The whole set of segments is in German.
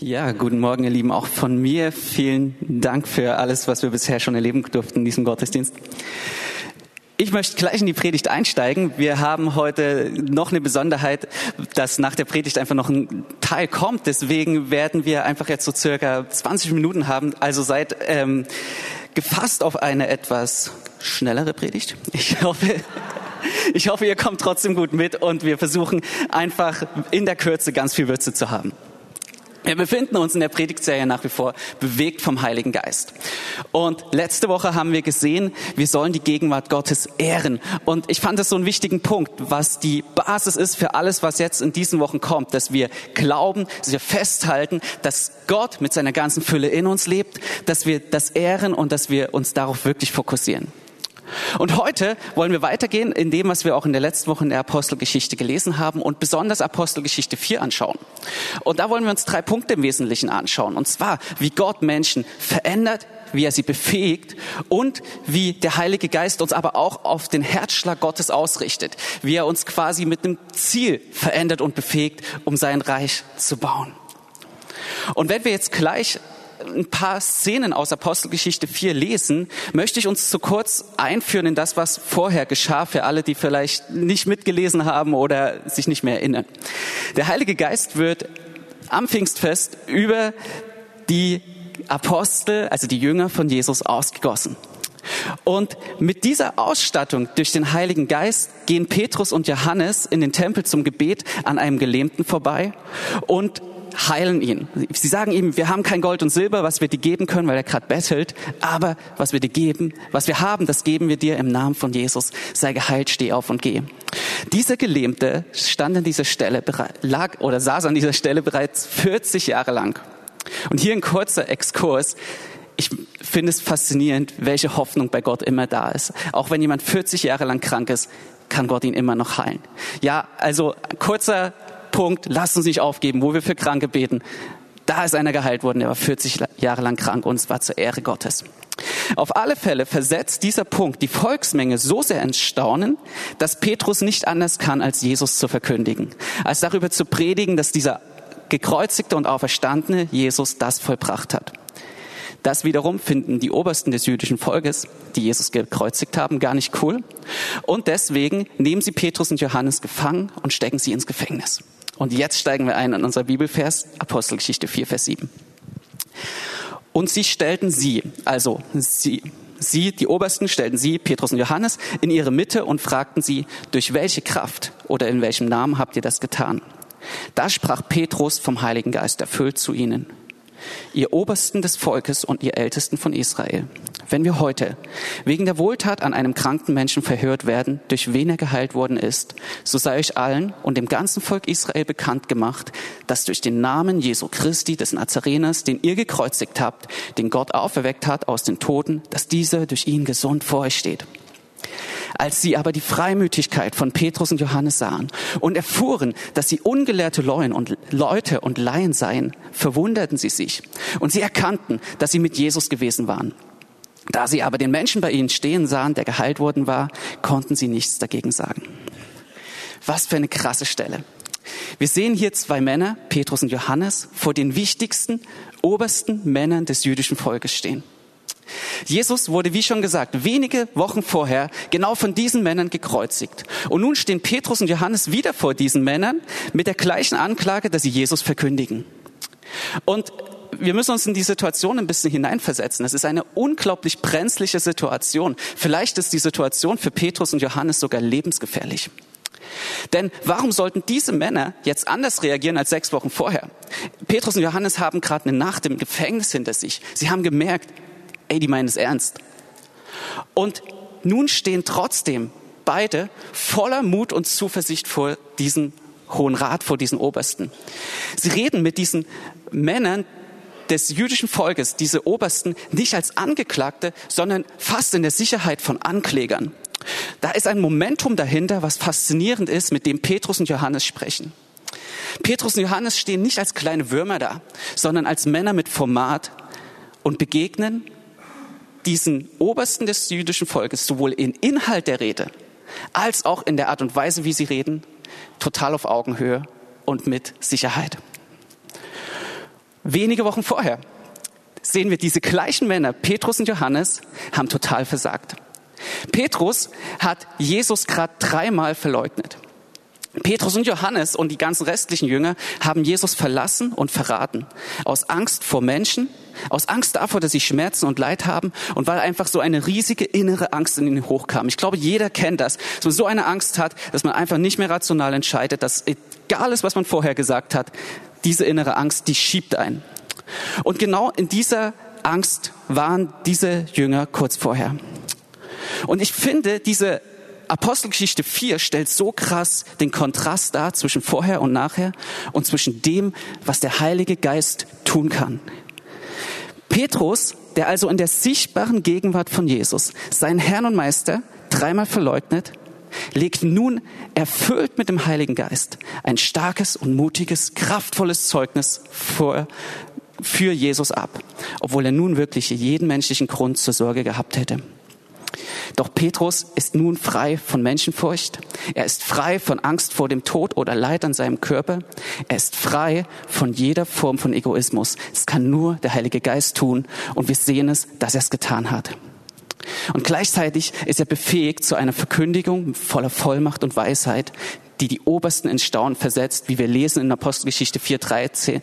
Ja, guten Morgen, ihr Lieben. Auch von mir vielen Dank für alles, was wir bisher schon erleben durften in diesem Gottesdienst. Ich möchte gleich in die Predigt einsteigen. Wir haben heute noch eine Besonderheit, dass nach der Predigt einfach noch ein Teil kommt. Deswegen werden wir einfach jetzt so circa 20 Minuten haben. Also seid ähm, gefasst auf eine etwas schnellere Predigt. Ich hoffe, ich hoffe, ihr kommt trotzdem gut mit und wir versuchen einfach in der Kürze ganz viel Würze zu haben. Wir befinden uns in der Predigtserie nach wie vor bewegt vom Heiligen Geist. Und letzte Woche haben wir gesehen, wir sollen die Gegenwart Gottes ehren. Und ich fand das so einen wichtigen Punkt, was die Basis ist für alles, was jetzt in diesen Wochen kommt, dass wir glauben, dass wir festhalten, dass Gott mit seiner ganzen Fülle in uns lebt, dass wir das ehren und dass wir uns darauf wirklich fokussieren. Und heute wollen wir weitergehen in dem, was wir auch in der letzten Woche in der Apostelgeschichte gelesen haben und besonders Apostelgeschichte 4 anschauen. Und da wollen wir uns drei Punkte im Wesentlichen anschauen. Und zwar, wie Gott Menschen verändert, wie er sie befähigt und wie der Heilige Geist uns aber auch auf den Herzschlag Gottes ausrichtet, wie er uns quasi mit einem Ziel verändert und befähigt, um sein Reich zu bauen. Und wenn wir jetzt gleich ein paar Szenen aus Apostelgeschichte 4 lesen, möchte ich uns zu kurz einführen in das, was vorher geschah, für alle, die vielleicht nicht mitgelesen haben oder sich nicht mehr erinnern. Der Heilige Geist wird am Pfingstfest über die Apostel, also die Jünger von Jesus, ausgegossen. Und mit dieser Ausstattung durch den Heiligen Geist gehen Petrus und Johannes in den Tempel zum Gebet an einem Gelähmten vorbei und heilen ihn. Sie sagen ihm, wir haben kein Gold und Silber, was wir dir geben können, weil er gerade bettelt, aber was wir dir geben, was wir haben, das geben wir dir im Namen von Jesus. Sei geheilt, steh auf und geh. Dieser Gelähmte stand an dieser Stelle, lag oder saß an dieser Stelle bereits 40 Jahre lang. Und hier ein kurzer Exkurs. Ich finde es faszinierend, welche Hoffnung bei Gott immer da ist. Auch wenn jemand 40 Jahre lang krank ist, kann Gott ihn immer noch heilen. Ja, also kurzer Punkt, lasst uns nicht aufgeben, wo wir für Kranke beten. Da ist einer geheilt worden, der war 40 Jahre lang krank und es war zur Ehre Gottes. Auf alle Fälle versetzt dieser Punkt die Volksmenge so sehr ins Staunen, dass Petrus nicht anders kann, als Jesus zu verkündigen, als darüber zu predigen, dass dieser gekreuzigte und auferstandene Jesus das vollbracht hat. Das wiederum finden die Obersten des jüdischen Volkes, die Jesus gekreuzigt haben, gar nicht cool. Und deswegen nehmen sie Petrus und Johannes gefangen und stecken sie ins Gefängnis. Und jetzt steigen wir ein in unser Bibelvers, Apostelgeschichte 4, Vers 7. Und sie stellten sie, also sie, sie, die Obersten stellten sie, Petrus und Johannes, in ihre Mitte und fragten sie, durch welche Kraft oder in welchem Namen habt ihr das getan? Da sprach Petrus vom Heiligen Geist erfüllt zu ihnen ihr Obersten des Volkes und ihr Ältesten von Israel, wenn wir heute wegen der Wohltat an einem kranken Menschen verhört werden, durch wen er geheilt worden ist, so sei euch allen und dem ganzen Volk Israel bekannt gemacht, dass durch den Namen Jesu Christi des Nazareners, den ihr gekreuzigt habt, den Gott auferweckt hat aus den Toten, dass dieser durch ihn gesund vor euch steht. Als sie aber die Freimütigkeit von Petrus und Johannes sahen und erfuhren, dass sie ungelehrte Leute und Laien seien, verwunderten sie sich und sie erkannten, dass sie mit Jesus gewesen waren. Da sie aber den Menschen bei ihnen stehen sahen, der geheilt worden war, konnten sie nichts dagegen sagen. Was für eine krasse Stelle. Wir sehen hier zwei Männer, Petrus und Johannes, vor den wichtigsten, obersten Männern des jüdischen Volkes stehen. Jesus wurde, wie schon gesagt, wenige Wochen vorher genau von diesen Männern gekreuzigt. Und nun stehen Petrus und Johannes wieder vor diesen Männern mit der gleichen Anklage, dass sie Jesus verkündigen. Und wir müssen uns in die Situation ein bisschen hineinversetzen. Es ist eine unglaublich brenzliche Situation. Vielleicht ist die Situation für Petrus und Johannes sogar lebensgefährlich. Denn warum sollten diese Männer jetzt anders reagieren als sechs Wochen vorher? Petrus und Johannes haben gerade eine Nacht im Gefängnis hinter sich. Sie haben gemerkt, ey, die meinen es ernst. Und nun stehen trotzdem beide voller Mut und Zuversicht vor diesen Hohen Rat, vor diesen Obersten. Sie reden mit diesen Männern des jüdischen Volkes, diese Obersten, nicht als Angeklagte, sondern fast in der Sicherheit von Anklägern. Da ist ein Momentum dahinter, was faszinierend ist, mit dem Petrus und Johannes sprechen. Petrus und Johannes stehen nicht als kleine Würmer da, sondern als Männer mit Format und begegnen diesen Obersten des jüdischen Volkes sowohl in Inhalt der Rede als auch in der Art und Weise, wie sie reden, total auf Augenhöhe und mit Sicherheit. Wenige Wochen vorher sehen wir diese gleichen Männer, Petrus und Johannes, haben total versagt. Petrus hat Jesus gerade dreimal verleugnet. Petrus und Johannes und die ganzen restlichen Jünger haben Jesus verlassen und verraten. Aus Angst vor Menschen, aus Angst davor, dass sie Schmerzen und Leid haben und weil einfach so eine riesige innere Angst in ihnen hochkam. Ich glaube, jeder kennt das, dass man so eine Angst hat, dass man einfach nicht mehr rational entscheidet, dass egal ist, was man vorher gesagt hat, diese innere Angst, die schiebt ein. Und genau in dieser Angst waren diese Jünger kurz vorher. Und ich finde, diese Apostelgeschichte 4 stellt so krass den Kontrast dar zwischen vorher und nachher und zwischen dem, was der Heilige Geist tun kann. Petrus, der also in der sichtbaren Gegenwart von Jesus seinen Herrn und Meister dreimal verleugnet, legt nun erfüllt mit dem Heiligen Geist ein starkes und mutiges, kraftvolles Zeugnis vor, für Jesus ab, obwohl er nun wirklich jeden menschlichen Grund zur Sorge gehabt hätte. Doch Petrus ist nun frei von Menschenfurcht. Er ist frei von Angst vor dem Tod oder Leid an seinem Körper. Er ist frei von jeder Form von Egoismus. Es kann nur der Heilige Geist tun und wir sehen es, dass er es getan hat. Und gleichzeitig ist er befähigt zu einer Verkündigung voller Vollmacht und Weisheit, die die Obersten in Staunen versetzt, wie wir lesen in Apostelgeschichte 4.13.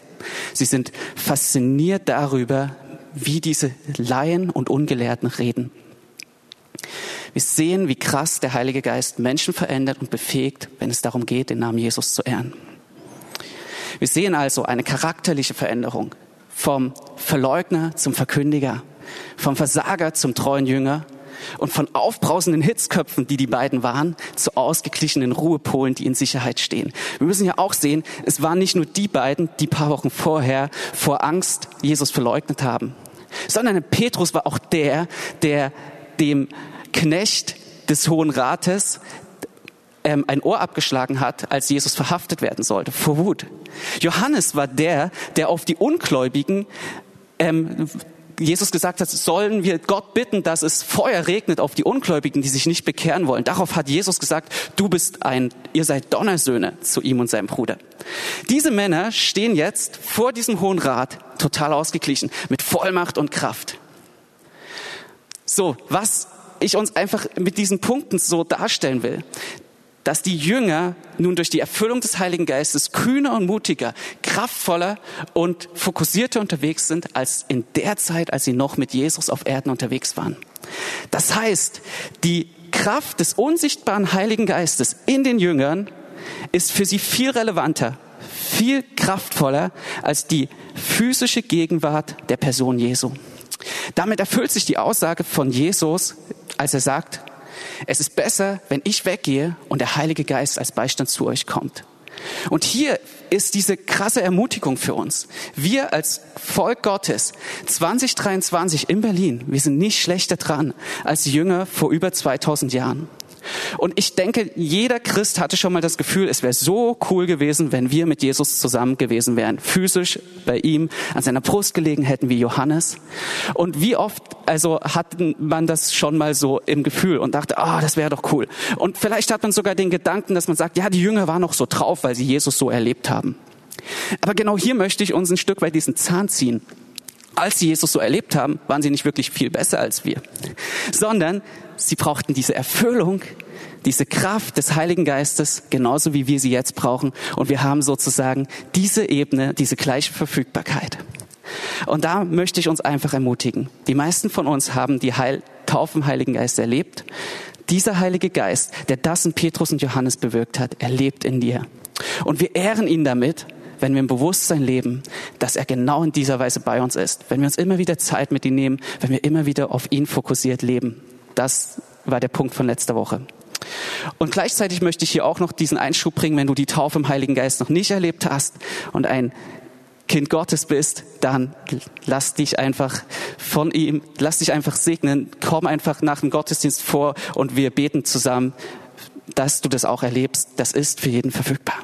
Sie sind fasziniert darüber, wie diese Laien und Ungelehrten reden. Wir sehen, wie krass der Heilige Geist Menschen verändert und befähigt, wenn es darum geht, den Namen Jesus zu ehren. Wir sehen also eine charakterliche Veränderung vom Verleugner zum Verkündiger, vom Versager zum treuen Jünger und von aufbrausenden Hitzköpfen, die die beiden waren, zu ausgeglichenen Ruhepolen, die in Sicherheit stehen. Wir müssen ja auch sehen, es waren nicht nur die beiden, die paar Wochen vorher vor Angst Jesus verleugnet haben, sondern Petrus war auch der, der dem Knecht des Hohen Rates ähm, ein Ohr abgeschlagen hat, als Jesus verhaftet werden sollte, vor Wut. Johannes war der, der auf die Ungläubigen ähm, Jesus gesagt hat, sollen wir Gott bitten, dass es Feuer regnet auf die Ungläubigen, die sich nicht bekehren wollen. Darauf hat Jesus gesagt, du bist ein, ihr seid Donnersöhne zu ihm und seinem Bruder. Diese Männer stehen jetzt vor diesem Hohen Rat, total ausgeglichen, mit Vollmacht und Kraft. So, was ich uns einfach mit diesen Punkten so darstellen will, dass die Jünger nun durch die Erfüllung des Heiligen Geistes kühner und mutiger, kraftvoller und fokussierter unterwegs sind als in der Zeit, als sie noch mit Jesus auf Erden unterwegs waren. Das heißt, die Kraft des unsichtbaren Heiligen Geistes in den Jüngern ist für sie viel relevanter, viel kraftvoller als die physische Gegenwart der Person Jesu. Damit erfüllt sich die Aussage von Jesus, als er sagt, es ist besser, wenn ich weggehe und der Heilige Geist als Beistand zu euch kommt. Und hier ist diese krasse Ermutigung für uns. Wir als Volk Gottes 2023 in Berlin, wir sind nicht schlechter dran als Jünger vor über 2000 Jahren. Und ich denke, jeder Christ hatte schon mal das Gefühl, es wäre so cool gewesen, wenn wir mit Jesus zusammen gewesen wären, physisch bei ihm an seiner Brust gelegen hätten wie Johannes. Und wie oft also hat man das schon mal so im Gefühl und dachte, ah, oh, das wäre doch cool. Und vielleicht hat man sogar den Gedanken, dass man sagt, ja, die Jünger waren noch so drauf, weil sie Jesus so erlebt haben. Aber genau hier möchte ich uns ein Stück weit diesen Zahn ziehen als sie Jesus so erlebt haben, waren sie nicht wirklich viel besser als wir, sondern sie brauchten diese Erfüllung, diese Kraft des Heiligen Geistes, genauso wie wir sie jetzt brauchen. Und wir haben sozusagen diese Ebene, diese gleiche Verfügbarkeit. Und da möchte ich uns einfach ermutigen. Die meisten von uns haben die Heil Taufe im Heiligen Geist erlebt. Dieser Heilige Geist, der das in Petrus und Johannes bewirkt hat, er lebt in dir. Und wir ehren ihn damit, wenn wir im Bewusstsein leben, dass er genau in dieser Weise bei uns ist. Wenn wir uns immer wieder Zeit mit ihm nehmen, wenn wir immer wieder auf ihn fokussiert leben. Das war der Punkt von letzter Woche. Und gleichzeitig möchte ich hier auch noch diesen Einschub bringen, wenn du die Taufe im Heiligen Geist noch nicht erlebt hast und ein Kind Gottes bist, dann lass dich einfach von ihm, lass dich einfach segnen, komm einfach nach dem Gottesdienst vor und wir beten zusammen, dass du das auch erlebst. Das ist für jeden verfügbar.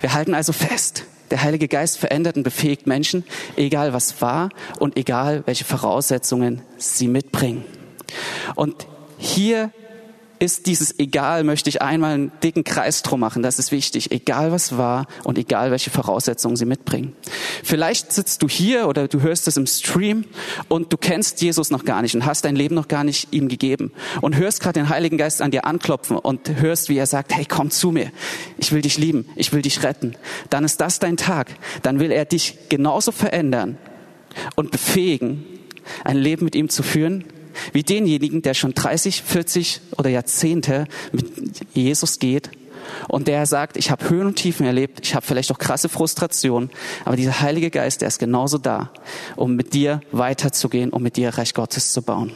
Wir halten also fest, der Heilige Geist verändert und befähigt Menschen, egal was war und egal welche Voraussetzungen sie mitbringen. Und hier ist dieses Egal, möchte ich einmal einen dicken Kreis drum machen. Das ist wichtig. Egal was war und egal welche Voraussetzungen sie mitbringen. Vielleicht sitzt du hier oder du hörst es im Stream und du kennst Jesus noch gar nicht und hast dein Leben noch gar nicht ihm gegeben und hörst gerade den Heiligen Geist an dir anklopfen und hörst, wie er sagt, hey, komm zu mir. Ich will dich lieben. Ich will dich retten. Dann ist das dein Tag. Dann will er dich genauso verändern und befähigen, ein Leben mit ihm zu führen, wie denjenigen, der schon 30, 40 oder Jahrzehnte mit Jesus geht und der sagt, ich habe Höhen und Tiefen erlebt, ich habe vielleicht auch krasse Frustration, aber dieser Heilige Geist, der ist genauso da, um mit dir weiterzugehen, um mit dir Reich Gottes zu bauen.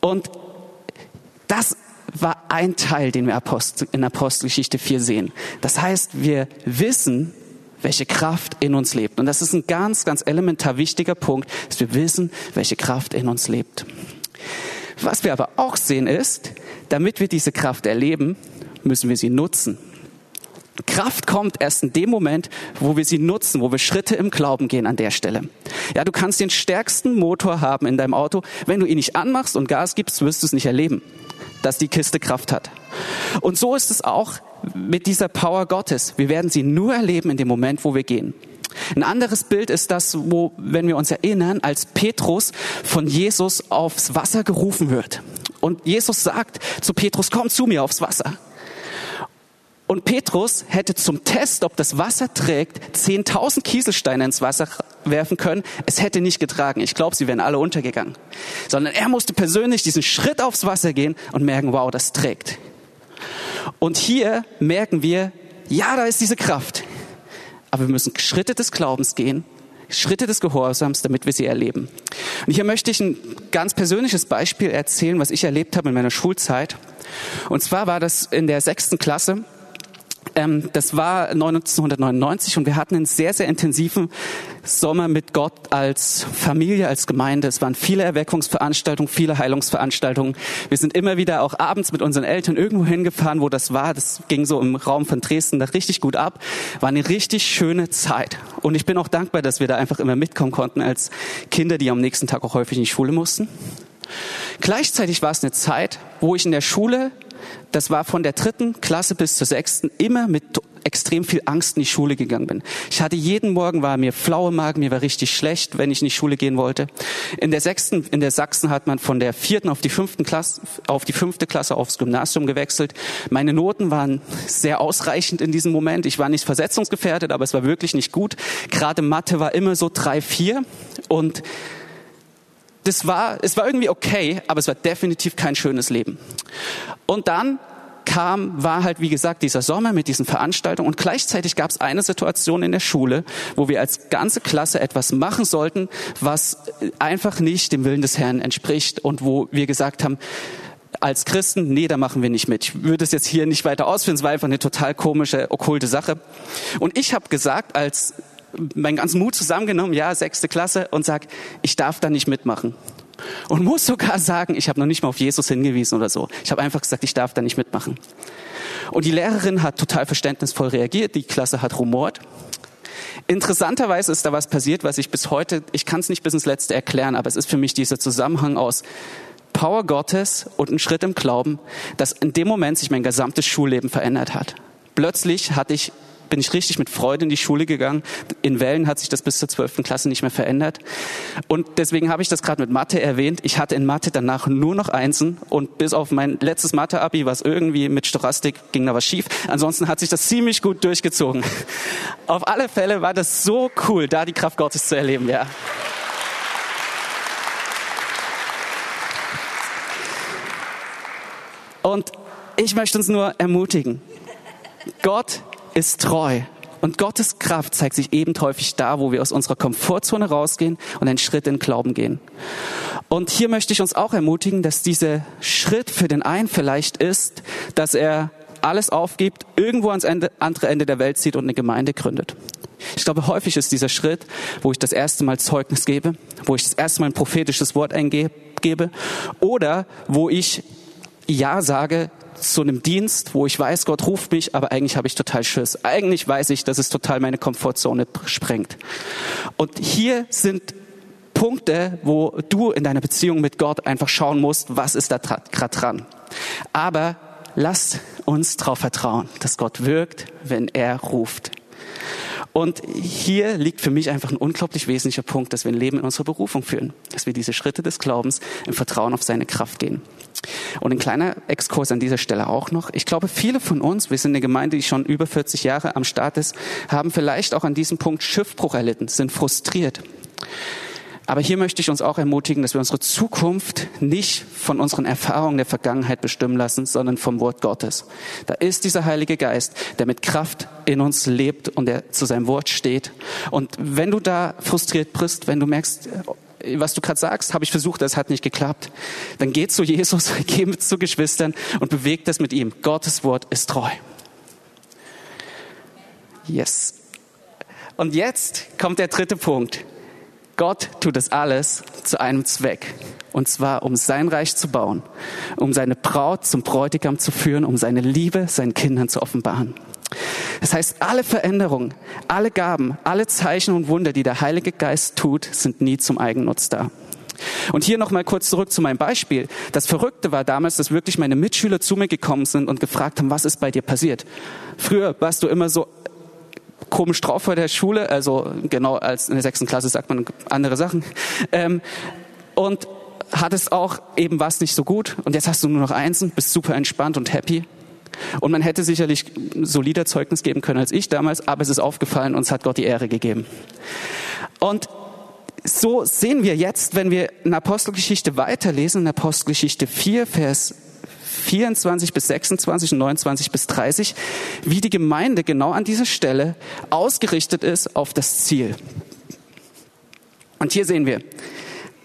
Und das war ein Teil, den wir in Apostelgeschichte 4 sehen. Das heißt, wir wissen, welche Kraft in uns lebt. Und das ist ein ganz, ganz elementar wichtiger Punkt, dass wir wissen, welche Kraft in uns lebt. Was wir aber auch sehen ist, damit wir diese Kraft erleben, müssen wir sie nutzen. Kraft kommt erst in dem Moment, wo wir sie nutzen, wo wir Schritte im Glauben gehen an der Stelle. Ja, du kannst den stärksten Motor haben in deinem Auto. Wenn du ihn nicht anmachst und Gas gibst, wirst du es nicht erleben, dass die Kiste Kraft hat. Und so ist es auch mit dieser Power Gottes. Wir werden sie nur erleben in dem Moment, wo wir gehen. Ein anderes Bild ist das, wo, wenn wir uns erinnern, als Petrus von Jesus aufs Wasser gerufen wird. Und Jesus sagt zu Petrus, komm zu mir aufs Wasser. Und Petrus hätte zum Test, ob das Wasser trägt, 10.000 Kieselsteine ins Wasser werfen können. Es hätte nicht getragen. Ich glaube, sie wären alle untergegangen. Sondern er musste persönlich diesen Schritt aufs Wasser gehen und merken, wow, das trägt. Und hier merken wir, ja, da ist diese Kraft. Aber wir müssen Schritte des Glaubens gehen, Schritte des Gehorsams, damit wir sie erleben. Und hier möchte ich ein ganz persönliches Beispiel erzählen, was ich erlebt habe in meiner Schulzeit. Und zwar war das in der sechsten Klasse. Ähm, das war 1999 und wir hatten einen sehr, sehr intensiven Sommer mit Gott als Familie, als Gemeinde. Es waren viele Erweckungsveranstaltungen, viele Heilungsveranstaltungen. Wir sind immer wieder auch abends mit unseren Eltern irgendwo hingefahren, wo das war. Das ging so im Raum von Dresden da richtig gut ab. War eine richtig schöne Zeit. Und ich bin auch dankbar, dass wir da einfach immer mitkommen konnten als Kinder, die am nächsten Tag auch häufig in die Schule mussten. Gleichzeitig war es eine Zeit, wo ich in der Schule das war von der dritten Klasse bis zur sechsten immer mit extrem viel Angst in die Schule gegangen bin. Ich hatte jeden Morgen war mir flaue Magen, mir war richtig schlecht, wenn ich in die Schule gehen wollte. In der sechsten, in der Sachsen hat man von der vierten auf die fünften Klasse, auf die fünfte Klasse aufs Gymnasium gewechselt. Meine Noten waren sehr ausreichend in diesem Moment. Ich war nicht versetzungsgefährdet, aber es war wirklich nicht gut. Gerade Mathe war immer so drei, vier und das war, es war irgendwie okay, aber es war definitiv kein schönes Leben. Und dann kam, war halt wie gesagt dieser Sommer mit diesen Veranstaltungen und gleichzeitig gab es eine Situation in der Schule, wo wir als ganze Klasse etwas machen sollten, was einfach nicht dem Willen des Herrn entspricht und wo wir gesagt haben, als Christen, nee, da machen wir nicht mit. Ich würde es jetzt hier nicht weiter ausführen, es war einfach eine total komische, okkulte Sache. Und ich habe gesagt, als meinen ganzen Mut zusammengenommen, ja, sechste Klasse, und sag, ich darf da nicht mitmachen. Und muss sogar sagen, ich habe noch nicht mal auf Jesus hingewiesen oder so. Ich habe einfach gesagt, ich darf da nicht mitmachen. Und die Lehrerin hat total verständnisvoll reagiert, die Klasse hat rumort. Interessanterweise ist da was passiert, was ich bis heute, ich kann es nicht bis ins Letzte erklären, aber es ist für mich dieser Zusammenhang aus Power Gottes und ein Schritt im Glauben, dass in dem Moment sich mein gesamtes Schulleben verändert hat. Plötzlich hatte ich bin ich richtig mit Freude in die Schule gegangen. In Wellen hat sich das bis zur zwölften Klasse nicht mehr verändert. Und deswegen habe ich das gerade mit Mathe erwähnt. Ich hatte in Mathe danach nur noch Einsen und bis auf mein letztes Mathe-Abi, was irgendwie mit Stochastik ging da was schief. Ansonsten hat sich das ziemlich gut durchgezogen. Auf alle Fälle war das so cool, da die Kraft Gottes zu erleben, ja. Und ich möchte uns nur ermutigen. Gott ist treu. Und Gottes Kraft zeigt sich eben häufig da, wo wir aus unserer Komfortzone rausgehen und einen Schritt in Glauben gehen. Und hier möchte ich uns auch ermutigen, dass dieser Schritt für den einen vielleicht ist, dass er alles aufgibt, irgendwo ans Ende, andere Ende der Welt zieht und eine Gemeinde gründet. Ich glaube, häufig ist dieser Schritt, wo ich das erste Mal Zeugnis gebe, wo ich das erste Mal ein prophetisches Wort eingebe oder wo ich Ja sage zu einem Dienst, wo ich weiß, Gott ruft mich, aber eigentlich habe ich total Schiss. Eigentlich weiß ich, dass es total meine Komfortzone sprengt. Und hier sind Punkte, wo du in deiner Beziehung mit Gott einfach schauen musst, was ist da gerade dran. Aber lasst uns darauf vertrauen, dass Gott wirkt, wenn er ruft. Und hier liegt für mich einfach ein unglaublich wesentlicher Punkt, dass wir ein Leben in unserer Berufung führen, dass wir diese Schritte des Glaubens im Vertrauen auf seine Kraft gehen. Und ein kleiner Exkurs an dieser Stelle auch noch. Ich glaube, viele von uns, wir sind eine Gemeinde, die schon über 40 Jahre am Start ist, haben vielleicht auch an diesem Punkt Schiffbruch erlitten, sind frustriert. Aber hier möchte ich uns auch ermutigen, dass wir unsere Zukunft nicht von unseren Erfahrungen der Vergangenheit bestimmen lassen, sondern vom Wort Gottes. Da ist dieser Heilige Geist, der mit Kraft in uns lebt und der zu seinem Wort steht. Und wenn du da frustriert bist, wenn du merkst, was du gerade sagst, habe ich versucht, das hat nicht geklappt, dann geh zu Jesus, geh zu Geschwistern und beweg das mit ihm. Gottes Wort ist treu. Yes. Und jetzt kommt der dritte Punkt. Gott tut das alles zu einem Zweck. Und zwar, um sein Reich zu bauen, um seine Braut zum Bräutigam zu führen, um seine Liebe seinen Kindern zu offenbaren. Das heißt, alle Veränderungen, alle Gaben, alle Zeichen und Wunder, die der Heilige Geist tut, sind nie zum Eigennutz da. Und hier nochmal kurz zurück zu meinem Beispiel. Das Verrückte war damals, dass wirklich meine Mitschüler zu mir gekommen sind und gefragt haben, was ist bei dir passiert? Früher warst du immer so komisch drauf vor der Schule, also genau als in der sechsten Klasse sagt man andere Sachen. Ähm, und hattest auch eben was nicht so gut und jetzt hast du nur noch Einsen, bist super entspannt und happy. Und man hätte sicherlich solider Zeugnis geben können als ich damals, aber es ist aufgefallen und es hat Gott die Ehre gegeben. Und so sehen wir jetzt, wenn wir in Apostelgeschichte weiterlesen, in Apostelgeschichte 4, Vers 24 bis 26 und 29 bis 30, wie die Gemeinde genau an dieser Stelle ausgerichtet ist auf das Ziel. Und hier sehen wir,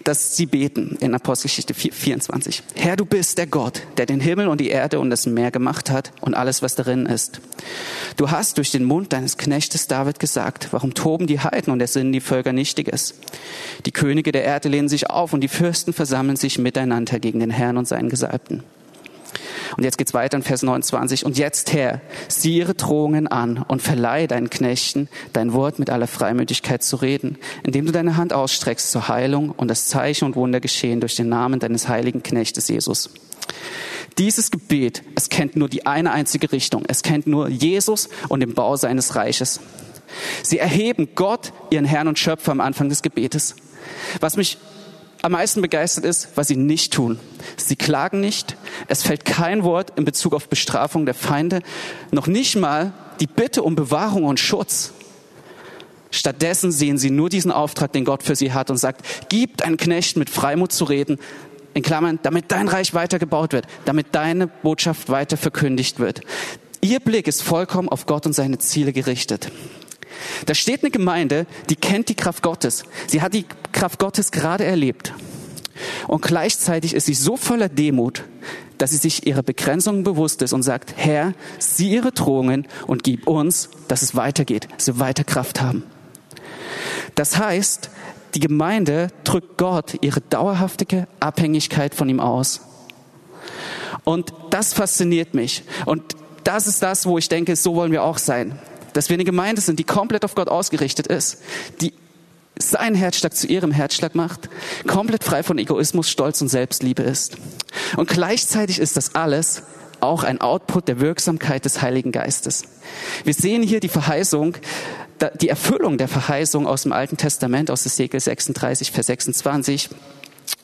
dass sie beten in Apostelgeschichte 24. Herr, du bist der Gott, der den Himmel und die Erde und das Meer gemacht hat und alles, was darin ist. Du hast durch den Mund deines Knechtes David gesagt, warum toben die Heiden und ersinnen die Völker Nichtiges? Die Könige der Erde lehnen sich auf und die Fürsten versammeln sich miteinander gegen den Herrn und seinen Gesalbten. Und jetzt geht's weiter in Vers 29. Und jetzt, Herr, sieh ihre Drohungen an und verleihe deinen Knechten dein Wort mit aller Freimütigkeit zu reden, indem du deine Hand ausstreckst zur Heilung und das Zeichen und Wunder geschehen durch den Namen deines heiligen Knechtes Jesus. Dieses Gebet, es kennt nur die eine einzige Richtung. Es kennt nur Jesus und den Bau seines Reiches. Sie erheben Gott, ihren Herrn und Schöpfer am Anfang des Gebetes. Was mich am meisten begeistert ist, was sie nicht tun. Sie klagen nicht. Es fällt kein Wort in Bezug auf Bestrafung der Feinde. Noch nicht mal die Bitte um Bewahrung und Schutz. Stattdessen sehen sie nur diesen Auftrag, den Gott für sie hat und sagt, gib einen Knecht mit Freimut zu reden, in Klammern, damit dein Reich weitergebaut wird, damit deine Botschaft weiter verkündigt wird. Ihr Blick ist vollkommen auf Gott und seine Ziele gerichtet. Da steht eine Gemeinde, die kennt die Kraft Gottes. Sie hat die Kraft Gottes gerade erlebt. Und gleichzeitig ist sie so voller Demut, dass sie sich ihrer Begrenzungen bewusst ist und sagt, Herr, sieh ihre Drohungen und gib uns, dass es weitergeht, dass wir weiter Kraft haben. Das heißt, die Gemeinde drückt Gott ihre dauerhaftige Abhängigkeit von ihm aus. Und das fasziniert mich. Und das ist das, wo ich denke, so wollen wir auch sein dass wir eine Gemeinde sind, die komplett auf Gott ausgerichtet ist, die seinen Herzschlag zu ihrem Herzschlag macht, komplett frei von Egoismus, Stolz und Selbstliebe ist. Und gleichzeitig ist das alles auch ein Output der Wirksamkeit des Heiligen Geistes. Wir sehen hier die Verheißung, die Erfüllung der Verheißung aus dem Alten Testament, aus Ezekiel 36, Vers 26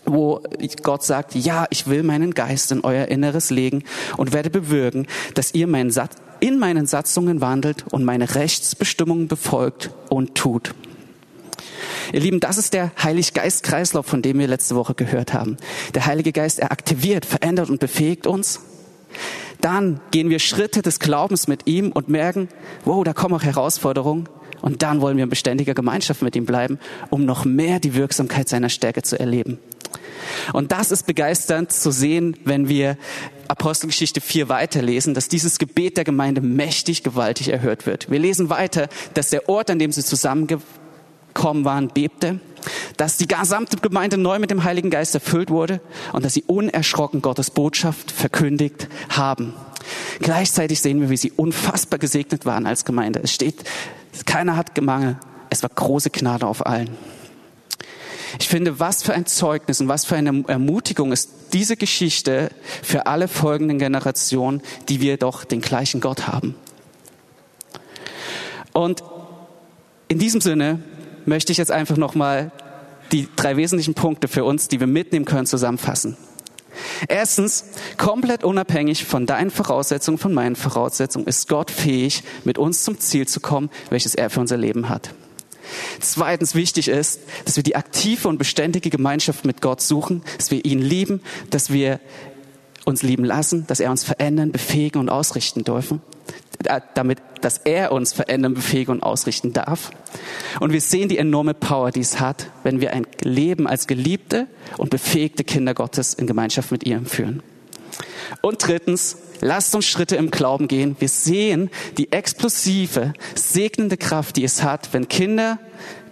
wo Gott sagt, ja, ich will meinen Geist in euer Inneres legen und werde bewirken, dass ihr meinen in meinen Satzungen wandelt und meine Rechtsbestimmungen befolgt und tut. Ihr Lieben, das ist der Heilig-Geist-Kreislauf, von dem wir letzte Woche gehört haben. Der Heilige Geist, er aktiviert, verändert und befähigt uns. Dann gehen wir Schritte des Glaubens mit ihm und merken, wow, da kommen auch Herausforderungen. Und dann wollen wir in beständiger Gemeinschaft mit ihm bleiben, um noch mehr die Wirksamkeit seiner Stärke zu erleben. Und das ist begeisternd zu sehen, wenn wir Apostelgeschichte 4 weiterlesen, dass dieses Gebet der Gemeinde mächtig, gewaltig erhört wird. Wir lesen weiter, dass der Ort, an dem sie zusammengekommen waren, bebte, dass die gesamte Gemeinde neu mit dem Heiligen Geist erfüllt wurde und dass sie unerschrocken Gottes Botschaft verkündigt haben. Gleichzeitig sehen wir, wie sie unfassbar gesegnet waren als Gemeinde. Es steht, keiner hat Gemangel. Es war große Gnade auf allen. Ich finde, was für ein Zeugnis und was für eine Ermutigung ist diese Geschichte für alle folgenden Generationen, die wir doch den gleichen Gott haben. Und in diesem Sinne möchte ich jetzt einfach nochmal die drei wesentlichen Punkte für uns, die wir mitnehmen können, zusammenfassen. Erstens, komplett unabhängig von deinen Voraussetzungen, von meinen Voraussetzungen, ist Gott fähig, mit uns zum Ziel zu kommen, welches er für unser Leben hat. Zweitens wichtig ist, dass wir die aktive und beständige Gemeinschaft mit Gott suchen, dass wir ihn lieben, dass wir uns lieben lassen, dass er uns verändern, befähigen und ausrichten dürfen, damit, dass er uns verändern, befähigen und ausrichten darf. Und wir sehen die enorme Power, die es hat, wenn wir ein Leben als geliebte und befähigte Kinder Gottes in Gemeinschaft mit ihm führen. Und drittens, lasst uns Schritte im Glauben gehen. Wir sehen die explosive, segnende Kraft, die es hat, wenn Kinder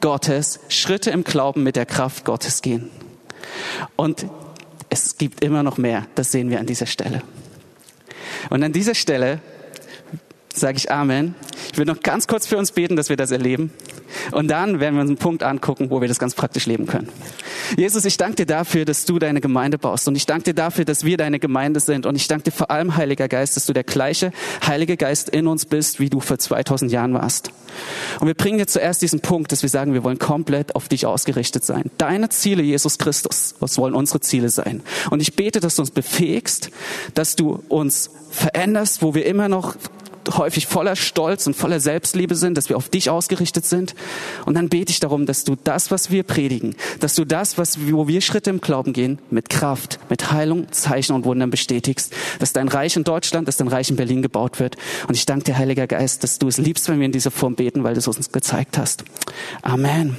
Gottes Schritte im Glauben mit der Kraft Gottes gehen. Und es gibt immer noch mehr, das sehen wir an dieser Stelle. Und an dieser Stelle sage ich Amen. Ich will noch ganz kurz für uns beten, dass wir das erleben. Und dann werden wir uns einen Punkt angucken, wo wir das ganz praktisch leben können. Jesus, ich danke dir dafür, dass du deine Gemeinde baust. Und ich danke dir dafür, dass wir deine Gemeinde sind. Und ich danke dir vor allem, Heiliger Geist, dass du der gleiche Heilige Geist in uns bist, wie du vor 2000 Jahren warst. Und wir bringen dir zuerst diesen Punkt, dass wir sagen, wir wollen komplett auf dich ausgerichtet sein. Deine Ziele, Jesus Christus, was wollen unsere Ziele sein? Und ich bete, dass du uns befähigst, dass du uns veränderst, wo wir immer noch häufig voller Stolz und voller Selbstliebe sind, dass wir auf dich ausgerichtet sind. Und dann bete ich darum, dass du das, was wir predigen, dass du das, was, wo wir Schritte im Glauben gehen, mit Kraft, mit Heilung, Zeichen und Wundern bestätigst, dass dein Reich in Deutschland, dass dein Reich in Berlin gebaut wird. Und ich danke dir, Heiliger Geist, dass du es liebst, wenn wir in dieser Form beten, weil du es uns gezeigt hast. Amen.